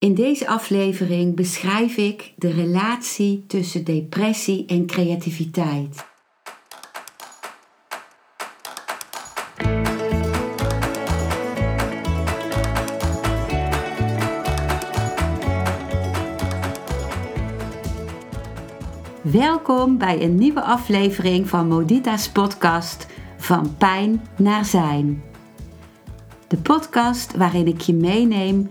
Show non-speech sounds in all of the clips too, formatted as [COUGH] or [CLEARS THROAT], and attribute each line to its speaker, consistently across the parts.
Speaker 1: In deze aflevering beschrijf ik de relatie tussen depressie en creativiteit. Welkom bij een nieuwe aflevering van Modita's podcast Van Pijn naar Zijn. De podcast waarin ik je meeneem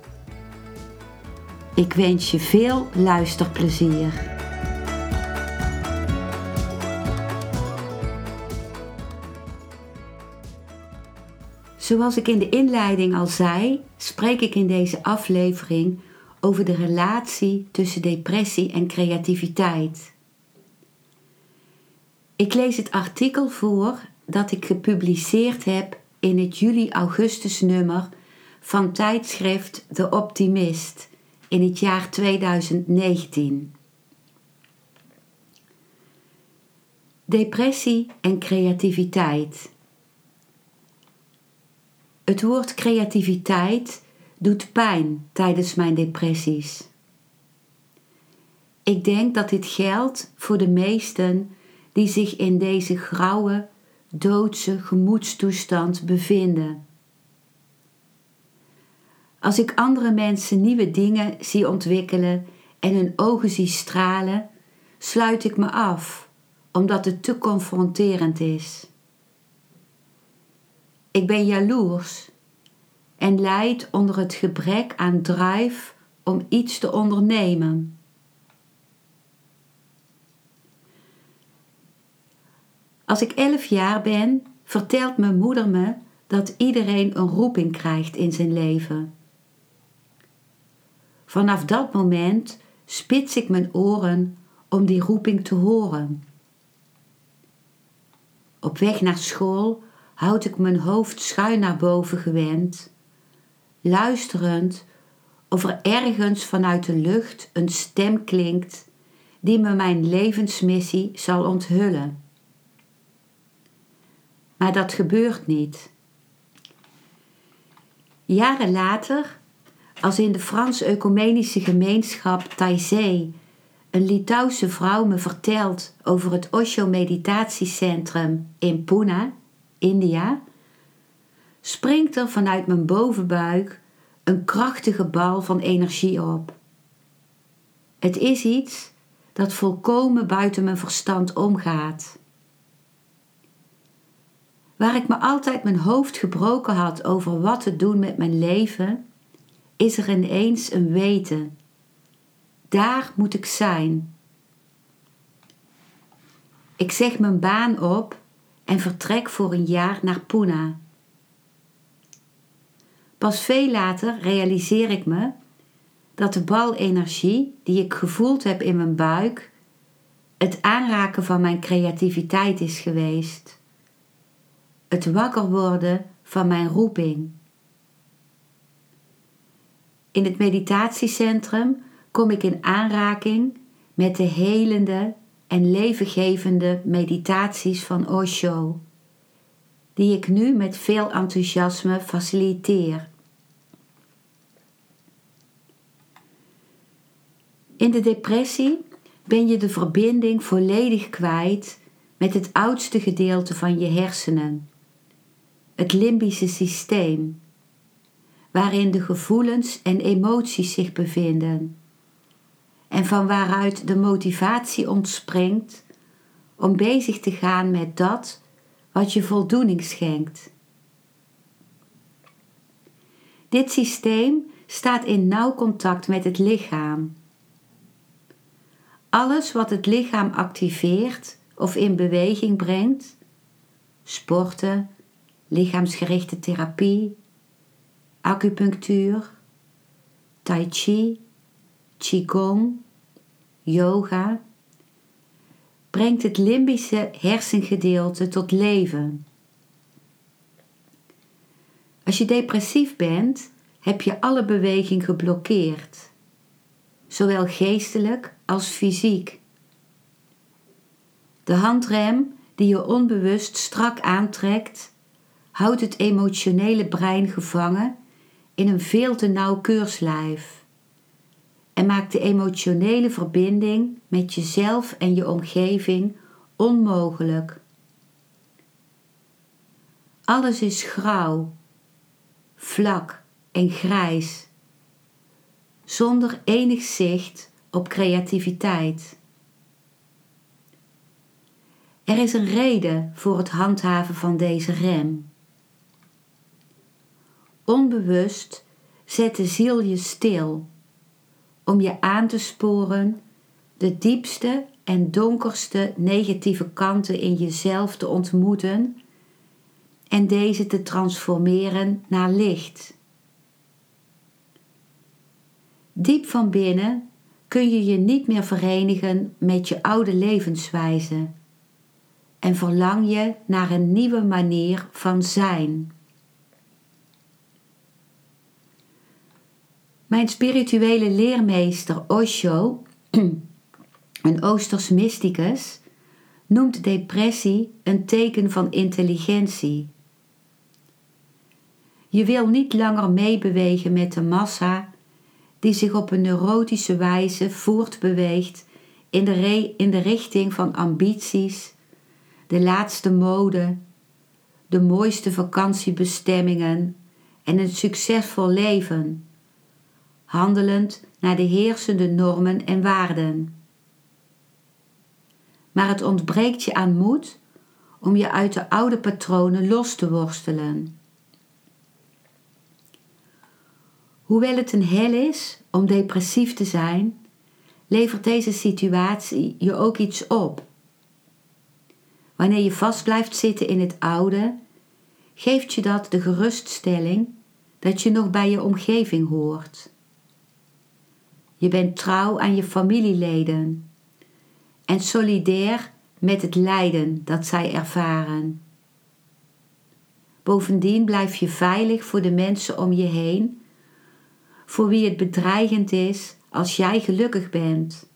Speaker 1: Ik wens je veel luisterplezier. Zoals ik in de inleiding al zei, spreek ik in deze aflevering over de relatie tussen depressie en creativiteit. Ik lees het artikel voor dat ik gepubliceerd heb in het juli-augustus nummer van tijdschrift The Optimist in het jaar 2019. Depressie en creativiteit. Het woord creativiteit doet pijn tijdens mijn depressies. Ik denk dat dit geldt voor de meesten die zich in deze grauwe, doodse gemoedstoestand bevinden. Als ik andere mensen nieuwe dingen zie ontwikkelen en hun ogen zie stralen, sluit ik me af, omdat het te confronterend is. Ik ben jaloers en lijd onder het gebrek aan drive om iets te ondernemen. Als ik elf jaar ben, vertelt mijn moeder me dat iedereen een roeping krijgt in zijn leven. Vanaf dat moment spits ik mijn oren om die roeping te horen. Op weg naar school houd ik mijn hoofd schuin naar boven gewend, luisterend of er ergens vanuit de lucht een stem klinkt die me mijn levensmissie zal onthullen. Maar dat gebeurt niet. Jaren later als in de Frans-Ecumenische gemeenschap Taizé een Litouwse vrouw me vertelt over het Osho meditatiecentrum in Pune, India, springt er vanuit mijn bovenbuik een krachtige bal van energie op. Het is iets dat volkomen buiten mijn verstand omgaat. Waar ik me altijd mijn hoofd gebroken had over wat te doen met mijn leven, is er ineens een weten. Daar moet ik zijn. Ik zeg mijn baan op en vertrek voor een jaar naar Pune. Pas veel later realiseer ik me dat de balenergie die ik gevoeld heb in mijn buik het aanraken van mijn creativiteit is geweest. Het wakker worden van mijn roeping. In het meditatiecentrum kom ik in aanraking met de helende en levengevende meditaties van Osho, die ik nu met veel enthousiasme faciliteer. In de depressie ben je de verbinding volledig kwijt met het oudste gedeelte van je hersenen, het limbische systeem waarin de gevoelens en emoties zich bevinden en van waaruit de motivatie ontspringt om bezig te gaan met dat wat je voldoening schenkt. Dit systeem staat in nauw contact met het lichaam. Alles wat het lichaam activeert of in beweging brengt, sporten, lichaamsgerichte therapie, acupunctuur, tai chi, qigong, yoga, brengt het limbische hersengedeelte tot leven. Als je depressief bent, heb je alle beweging geblokkeerd, zowel geestelijk als fysiek. De handrem die je onbewust strak aantrekt, houdt het emotionele brein gevangen in een veel te nauw keurslijf en maakt de emotionele verbinding met jezelf en je omgeving onmogelijk. Alles is grauw, vlak en grijs, zonder enig zicht op creativiteit. Er is een reden voor het handhaven van deze rem. Onbewust zet de ziel je stil om je aan te sporen de diepste en donkerste negatieve kanten in jezelf te ontmoeten en deze te transformeren naar licht. Diep van binnen kun je je niet meer verenigen met je oude levenswijze en verlang je naar een nieuwe manier van zijn. Mijn spirituele leermeester Osho, [CLEARS THROAT] een Oosters mysticus, noemt depressie een teken van intelligentie. Je wil niet langer meebewegen met de massa die zich op een neurotische wijze voortbeweegt in de, in de richting van ambities, de laatste mode, de mooiste vakantiebestemmingen en een succesvol leven, handelend naar de heersende normen en waarden. Maar het ontbreekt je aan moed om je uit de oude patronen los te worstelen. Hoewel het een hel is om depressief te zijn, levert deze situatie je ook iets op. Wanneer je vast blijft zitten in het oude, geeft je dat de geruststelling dat je nog bij je omgeving hoort. Je bent trouw aan je familieleden en solidair met het lijden dat zij ervaren. Bovendien blijf je veilig voor de mensen om je heen, voor wie het bedreigend is als jij gelukkig bent,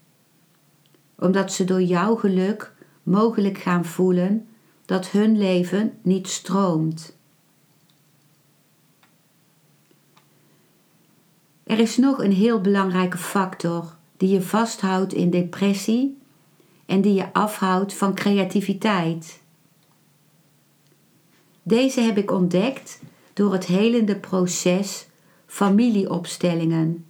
Speaker 1: omdat ze door jouw geluk mogelijk gaan voelen dat hun leven niet stroomt. Er is nog een heel belangrijke factor die je vasthoudt in depressie en die je afhoudt van creativiteit. Deze heb ik ontdekt door het helende proces familieopstellingen,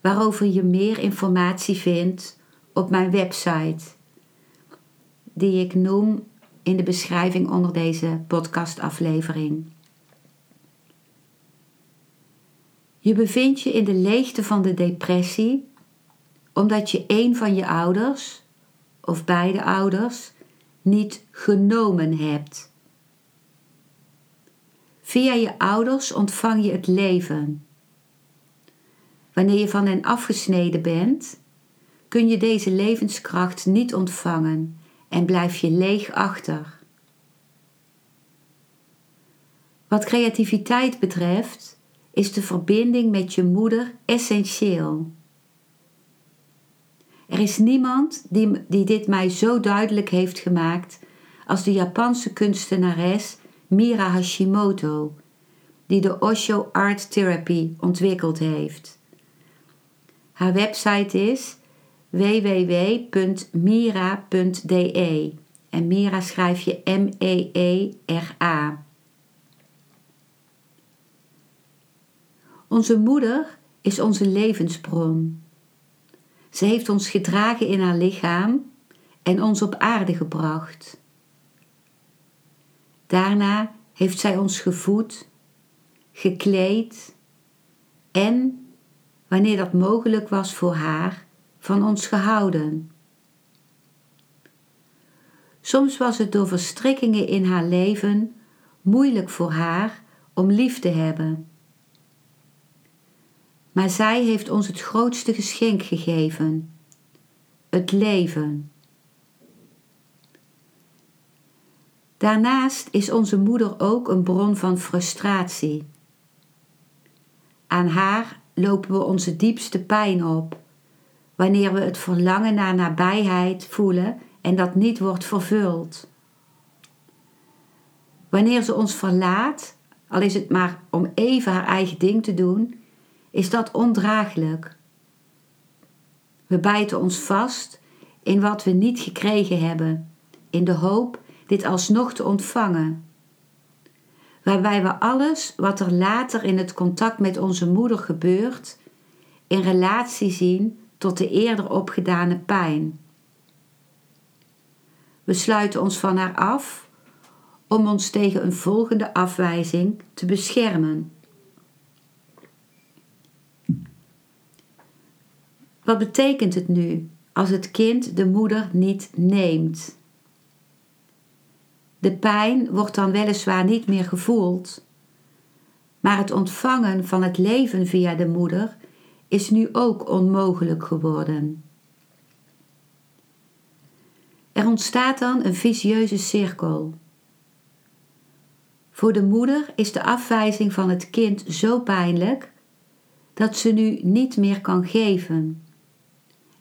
Speaker 1: waarover je meer informatie vindt op mijn website die ik noem in de beschrijving onder deze podcastaflevering. Je bevindt je in de leegte van de depressie omdat je een van je ouders of beide ouders niet genomen hebt. Via je ouders ontvang je het leven. Wanneer je van hen afgesneden bent, kun je deze levenskracht niet ontvangen en blijf je leeg achter. Wat creativiteit betreft, is de verbinding met je moeder essentieel. Er is niemand die, die dit mij zo duidelijk heeft gemaakt als de Japanse kunstenares Mira Hashimoto, die de Osho Art Therapy ontwikkeld heeft. Haar website is www.mira.de. En Mira schrijf je M-E-E-R-A. Onze moeder is onze levensbron. Ze heeft ons gedragen in haar lichaam en ons op aarde gebracht. Daarna heeft zij ons gevoed, gekleed en, wanneer dat mogelijk was voor haar, van ons gehouden. Soms was het door verstrikkingen in haar leven moeilijk voor haar om lief te hebben. Maar zij heeft ons het grootste geschenk gegeven: het leven. Daarnaast is onze moeder ook een bron van frustratie. Aan haar lopen we onze diepste pijn op, wanneer we het verlangen naar nabijheid voelen en dat niet wordt vervuld. Wanneer ze ons verlaat, al is het maar om even haar eigen ding te doen, is dat ondraaglijk. We bijten ons vast in wat we niet gekregen hebben, in de hoop dit alsnog te ontvangen. Waarbij we alles wat er later in het contact met onze moeder gebeurt, in relatie zien tot de eerder opgedane pijn. We sluiten ons van haar af om ons tegen een volgende afwijzing te beschermen. Wat betekent het nu als het kind de moeder niet neemt? De pijn wordt dan weliswaar niet meer gevoeld, maar het ontvangen van het leven via de moeder is nu ook onmogelijk geworden. Er ontstaat dan een vicieuze cirkel. Voor de moeder is de afwijzing van het kind zo pijnlijk dat ze nu niet meer kan geven.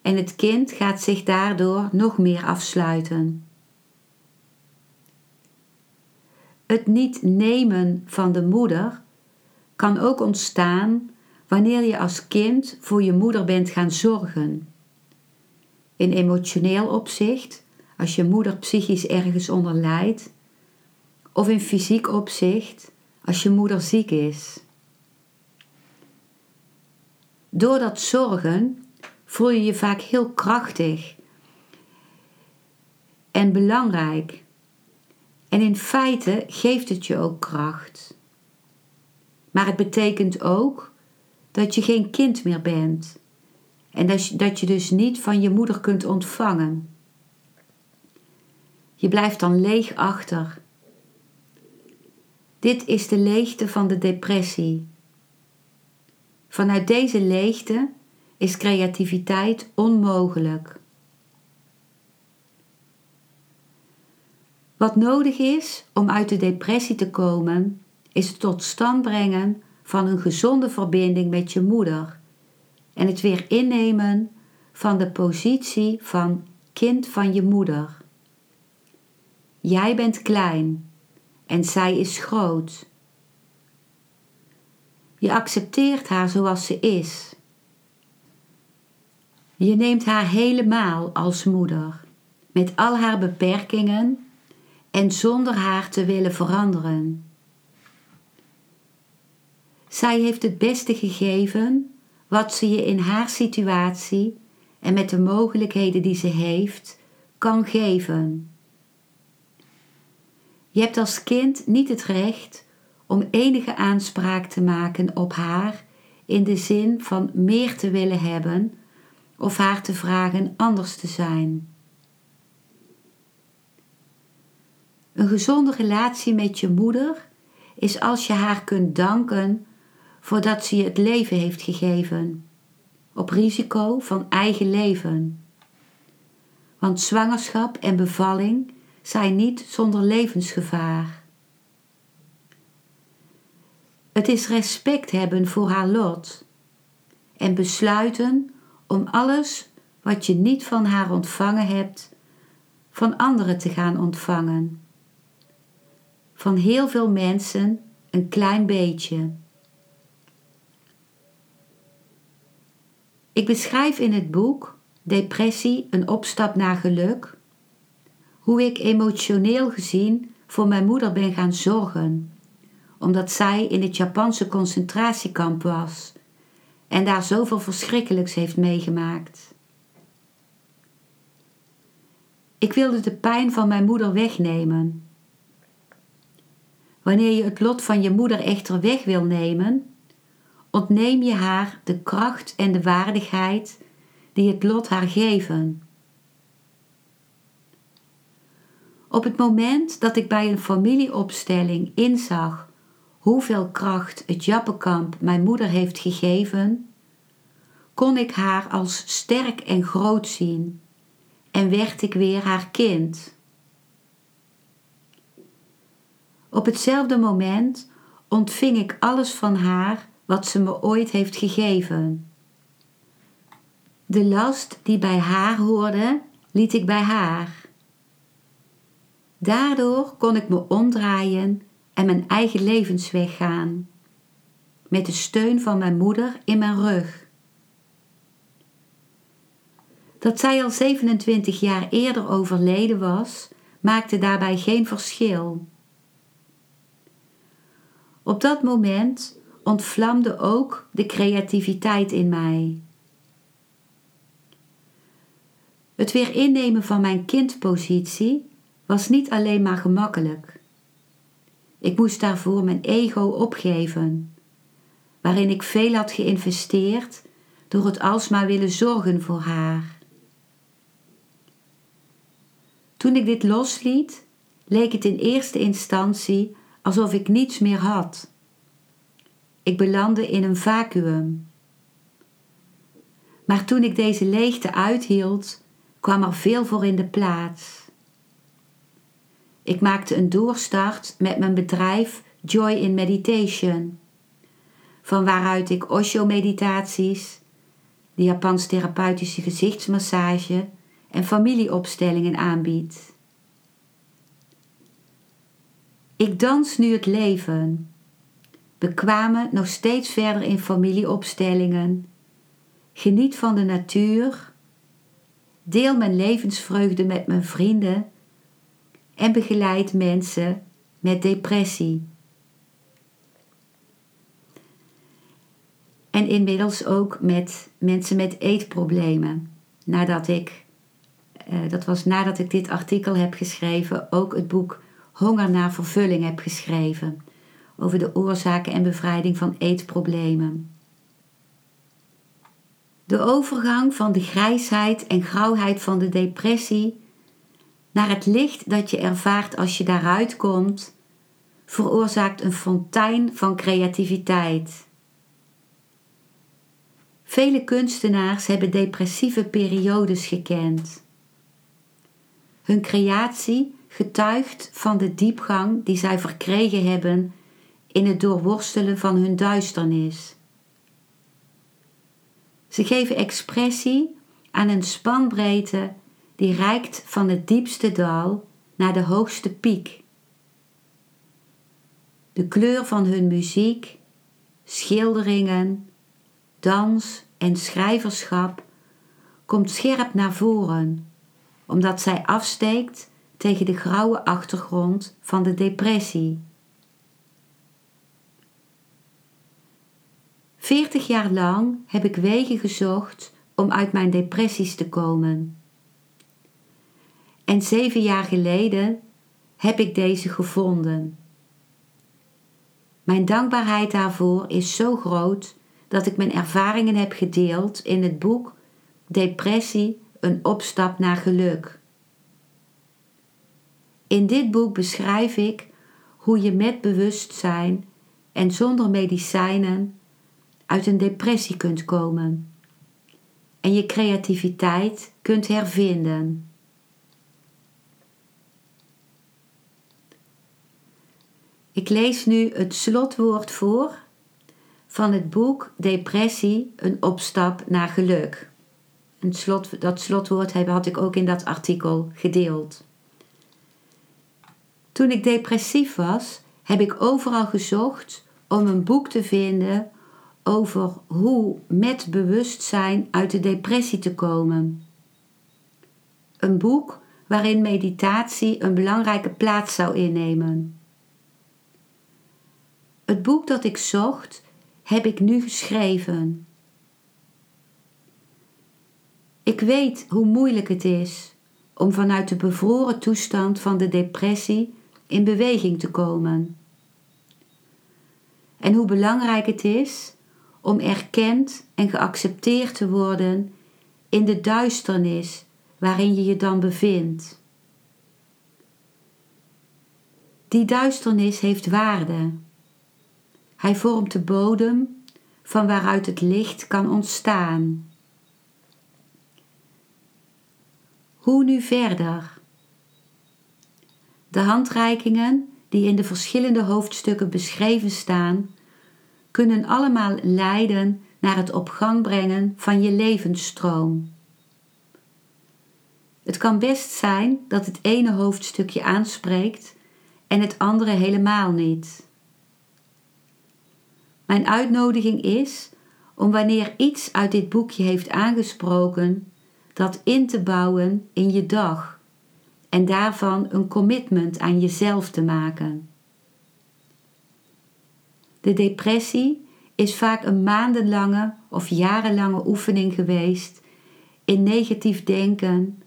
Speaker 1: En het kind gaat zich daardoor nog meer afsluiten. Het niet nemen van de moeder kan ook ontstaan wanneer je als kind voor je moeder bent gaan zorgen. In emotioneel opzicht, als je moeder psychisch ergens onder lijdt, of in fysiek opzicht, als je moeder ziek is. Door dat zorgen voel je je vaak heel krachtig en belangrijk. En in feite geeft het je ook kracht. Maar het betekent ook dat je geen kind meer bent. En dat je, dat je dus niet van je moeder kunt ontvangen. Je blijft dan leeg achter. Dit is de leegte van de depressie. Vanuit deze leegte is creativiteit onmogelijk. Wat nodig is om uit de depressie te komen, is het tot stand brengen van een gezonde verbinding met je moeder en het weer innemen van de positie van kind van je moeder. Jij bent klein en zij is groot. Je accepteert haar zoals ze is. Je neemt haar helemaal als moeder, met al haar beperkingen en zonder haar te willen veranderen. Zij heeft het beste gegeven wat ze je in haar situatie en met de mogelijkheden die ze heeft kan geven. Je hebt als kind niet het recht om enige aanspraak te maken op haar in de zin van meer te willen hebben of haar te vragen anders te zijn. Een gezonde relatie met je moeder is als je haar kunt danken voordat ze je het leven heeft gegeven, op risico van eigen leven. Want zwangerschap en bevalling zijn niet zonder levensgevaar. Het is respect hebben voor haar lot en besluiten om alles wat je niet van haar ontvangen hebt, van anderen te gaan ontvangen. Van heel veel mensen een klein beetje. Ik beschrijf in het boek Depressie, een opstap naar geluk, hoe ik emotioneel gezien voor mijn moeder ben gaan zorgen, omdat zij in het Japanse concentratiekamp was en daar zoveel verschrikkelijks heeft meegemaakt. Ik wilde de pijn van mijn moeder wegnemen. Wanneer je het lot van je moeder echter weg wil nemen, ontneem je haar de kracht en de waardigheid die het lot haar geven. Op het moment dat ik bij een familieopstelling inzag hoeveel kracht het Jappenkamp mijn moeder heeft gegeven, kon ik haar als sterk en groot zien en werd ik weer haar kind. Op hetzelfde moment ontving ik alles van haar wat ze me ooit heeft gegeven. De last die bij haar hoorde, liet ik bij haar. Daardoor kon ik me omdraaien en mijn eigen levensweg gaan, met de steun van mijn moeder in mijn rug. Dat zij al 27 jaar eerder overleden was, maakte daarbij geen verschil. Op dat moment ontvlamde ook de creativiteit in mij. Het weer innemen van mijn kindpositie was niet alleen maar gemakkelijk. Ik moest daarvoor mijn ego opgeven, waarin ik veel had geïnvesteerd door het alsmaar willen zorgen voor haar. Toen ik dit losliet, leek het in eerste instantie alsof ik niets meer had. Ik belandde in een vacuüm. Maar toen ik deze leegte uithield, kwam er veel voor in de plaats. Ik maakte een doorstart met mijn bedrijf Joy in Meditation, van waaruit ik Osho-meditaties, de Japans therapeutische gezichtsmassage en familieopstellingen aanbied. Ik dans nu het leven. We kwamen nog steeds verder in familieopstellingen. Geniet van de natuur. Deel mijn levensvreugde met mijn vrienden en begeleid mensen met depressie. En inmiddels ook met mensen met eetproblemen. Nadat ik, uh, dat was nadat ik dit artikel heb geschreven, ook het boek Honger naar vervulling heb geschreven. Over de oorzaken en bevrijding van eetproblemen. De overgang van de grijsheid en grauwheid van de depressie naar het licht dat je ervaart als je daaruit komt, veroorzaakt een fontein van creativiteit. Vele kunstenaars hebben depressieve periodes gekend. Hun creatie getuigt van de diepgang die zij verkregen hebben in het doorworstelen van hun duisternis. Ze geven expressie aan een spanbreedte die reikt van het diepste dal naar de hoogste piek. De kleur van hun muziek, schilderingen, dans en schrijverschap komt scherp naar voren, omdat zij afsteekt tegen de grauwe achtergrond van de depressie. Veertig jaar lang heb ik wegen gezocht om uit mijn depressies te komen. En zeven jaar geleden heb ik deze gevonden. Mijn dankbaarheid daarvoor is zo groot dat ik mijn ervaringen heb gedeeld in het boek Depressie, een opstap naar geluk. In dit boek beschrijf ik hoe je met bewustzijn en zonder medicijnen uit een depressie kunt komen en je creativiteit kunt hervinden. Ik lees nu het slotwoord voor van het boek Depressie, een opstap naar geluk. Slot, dat slotwoord had ik ook in dat artikel gedeeld. Toen ik depressief was, heb ik overal gezocht om een boek te vinden over hoe met bewustzijn uit de depressie te komen. Een boek waarin meditatie een belangrijke plaats zou innemen. Het boek dat ik zocht, heb ik nu geschreven. Ik weet hoe moeilijk het is om vanuit de bevroren toestand van de depressie in beweging te komen. En hoe belangrijk het is om erkend en geaccepteerd te worden in de duisternis waarin je je dan bevindt. Die duisternis heeft waarde. Hij vormt de bodem van waaruit het licht kan ontstaan. Hoe nu verder? De handreikingen die in de verschillende hoofdstukken beschreven staan, kunnen allemaal leiden naar het op gang brengen van je levensstroom. Het kan best zijn dat het ene hoofdstukje aanspreekt en het andere helemaal niet. Mijn uitnodiging is om wanneer iets uit dit boekje heeft aangesproken, dat in te bouwen in je dag en daarvan een commitment aan jezelf te maken. De depressie is vaak een maandenlange of jarenlange oefening geweest in negatief denken,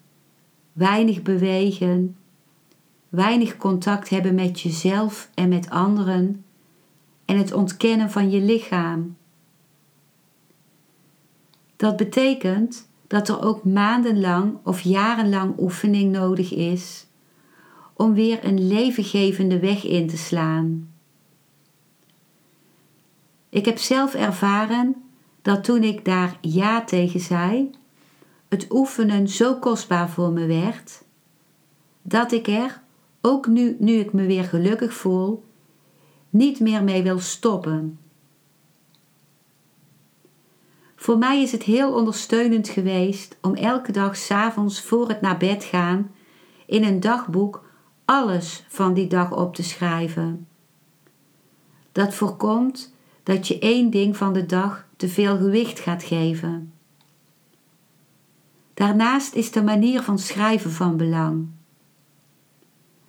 Speaker 1: weinig bewegen, weinig contact hebben met jezelf en met anderen en het ontkennen van je lichaam. Dat betekent dat er ook maandenlang of jarenlang oefening nodig is om weer een levengevende weg in te slaan. Ik heb zelf ervaren dat toen ik daar ja tegen zei, het oefenen zo kostbaar voor me werd, dat ik er, ook nu, nu ik me weer gelukkig voel, niet meer mee wil stoppen. Voor mij is het heel ondersteunend geweest om elke dag s'avonds voor het naar bed gaan in een dagboek alles van die dag op te schrijven. Dat voorkomt dat je één ding van de dag te veel gewicht gaat geven. Daarnaast is de manier van schrijven van belang.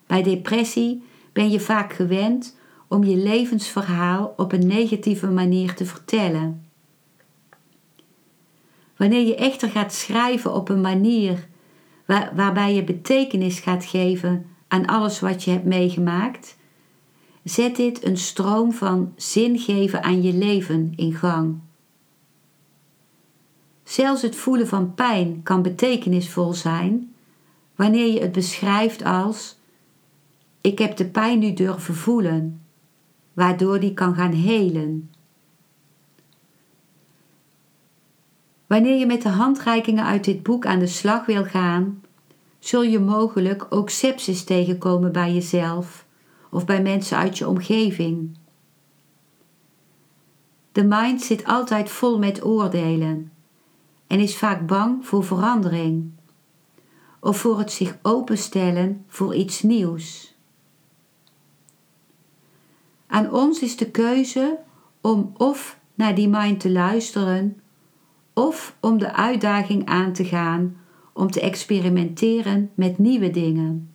Speaker 1: Bij depressie ben je vaak gewend om je levensverhaal op een negatieve manier te vertellen. Wanneer je echter gaat schrijven op een manier waar, waarbij je betekenis gaat geven aan alles wat je hebt meegemaakt, zet dit een stroom van zin geven aan je leven in gang. Zelfs het voelen van pijn kan betekenisvol zijn wanneer je het beschrijft als: Ik heb de pijn nu durven voelen, waardoor die kan gaan helen. Wanneer je met de handreikingen uit dit boek aan de slag wil gaan, zul je mogelijk ook sepsis tegenkomen bij jezelf of bij mensen uit je omgeving. De mind zit altijd vol met oordelen en is vaak bang voor verandering of voor het zich openstellen voor iets nieuws. Aan ons is de keuze om of naar die mind te luisteren of om de uitdaging aan te gaan om te experimenteren met nieuwe dingen.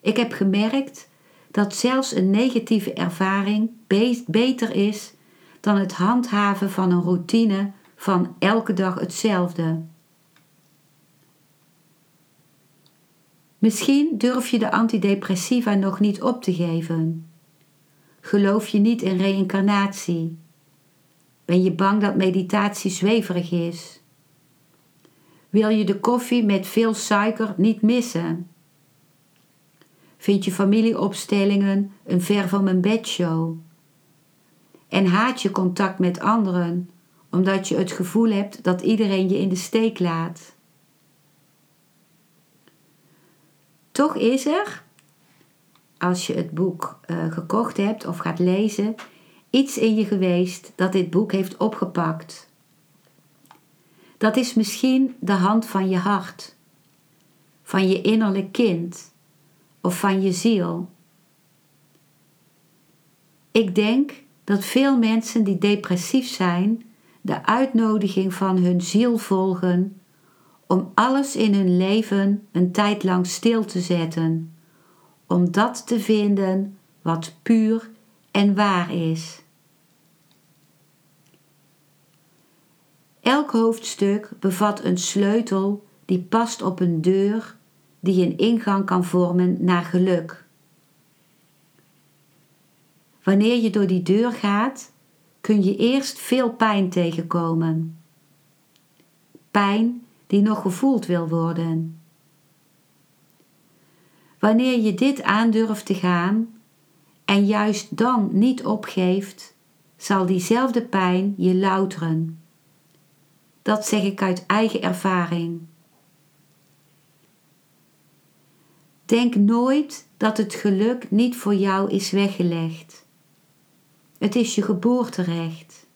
Speaker 1: Ik heb gemerkt dat zelfs een negatieve ervaring beter is dan het handhaven van een routine van elke dag hetzelfde. Misschien durf je de antidepressiva nog niet op te geven. Geloof je niet in reïncarnatie? Ben je bang dat meditatie zweverig is? Wil je de koffie met veel suiker niet missen? Vind je familieopstellingen een ver van mijn bedshow? En haat je contact met anderen omdat je het gevoel hebt dat iedereen je in de steek laat? Toch is er, als je het boek uh, gekocht hebt of gaat lezen, iets in je geweest dat dit boek heeft opgepakt. Dat is misschien de hand van je hart, van je innerlijk kind of van je ziel. Ik denk dat veel mensen die depressief zijn, de uitnodiging van hun ziel volgen om alles in hun leven een tijd lang stil te zetten, om dat te vinden wat puur en waar is. Elk hoofdstuk bevat een sleutel die past op een deur die een ingang kan vormen naar geluk. Wanneer je door die deur gaat, kun je eerst veel pijn tegenkomen. Pijn die nog gevoeld wil worden. Wanneer je dit aandurft te gaan en juist dan niet opgeeft, zal diezelfde pijn je louteren. Dat zeg ik uit eigen ervaring. Denk nooit dat het geluk niet voor jou is weggelegd. Het is je geboorterecht.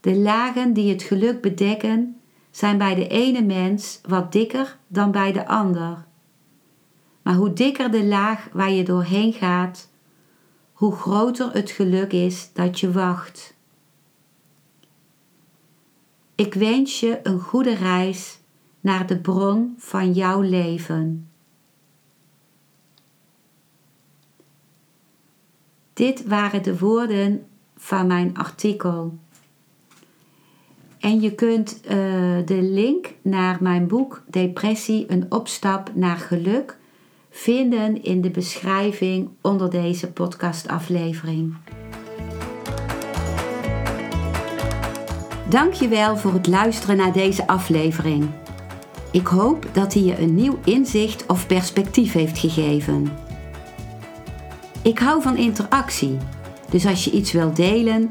Speaker 1: De lagen die het geluk bedekken zijn bij de ene mens wat dikker dan bij de ander. Maar hoe dikker de laag waar je doorheen gaat, hoe groter het geluk is dat je wacht. Ik wens je een goede reis naar de bron van jouw leven. Dit waren de woorden van mijn artikel. En je kunt uh, de link naar mijn boek Depressie, een opstap naar geluk vinden in de beschrijving onder deze podcastaflevering. Dankjewel voor het luisteren naar deze aflevering. Ik hoop dat hij je een nieuw inzicht of perspectief heeft gegeven. Ik hou van interactie, dus als je iets wilt delen,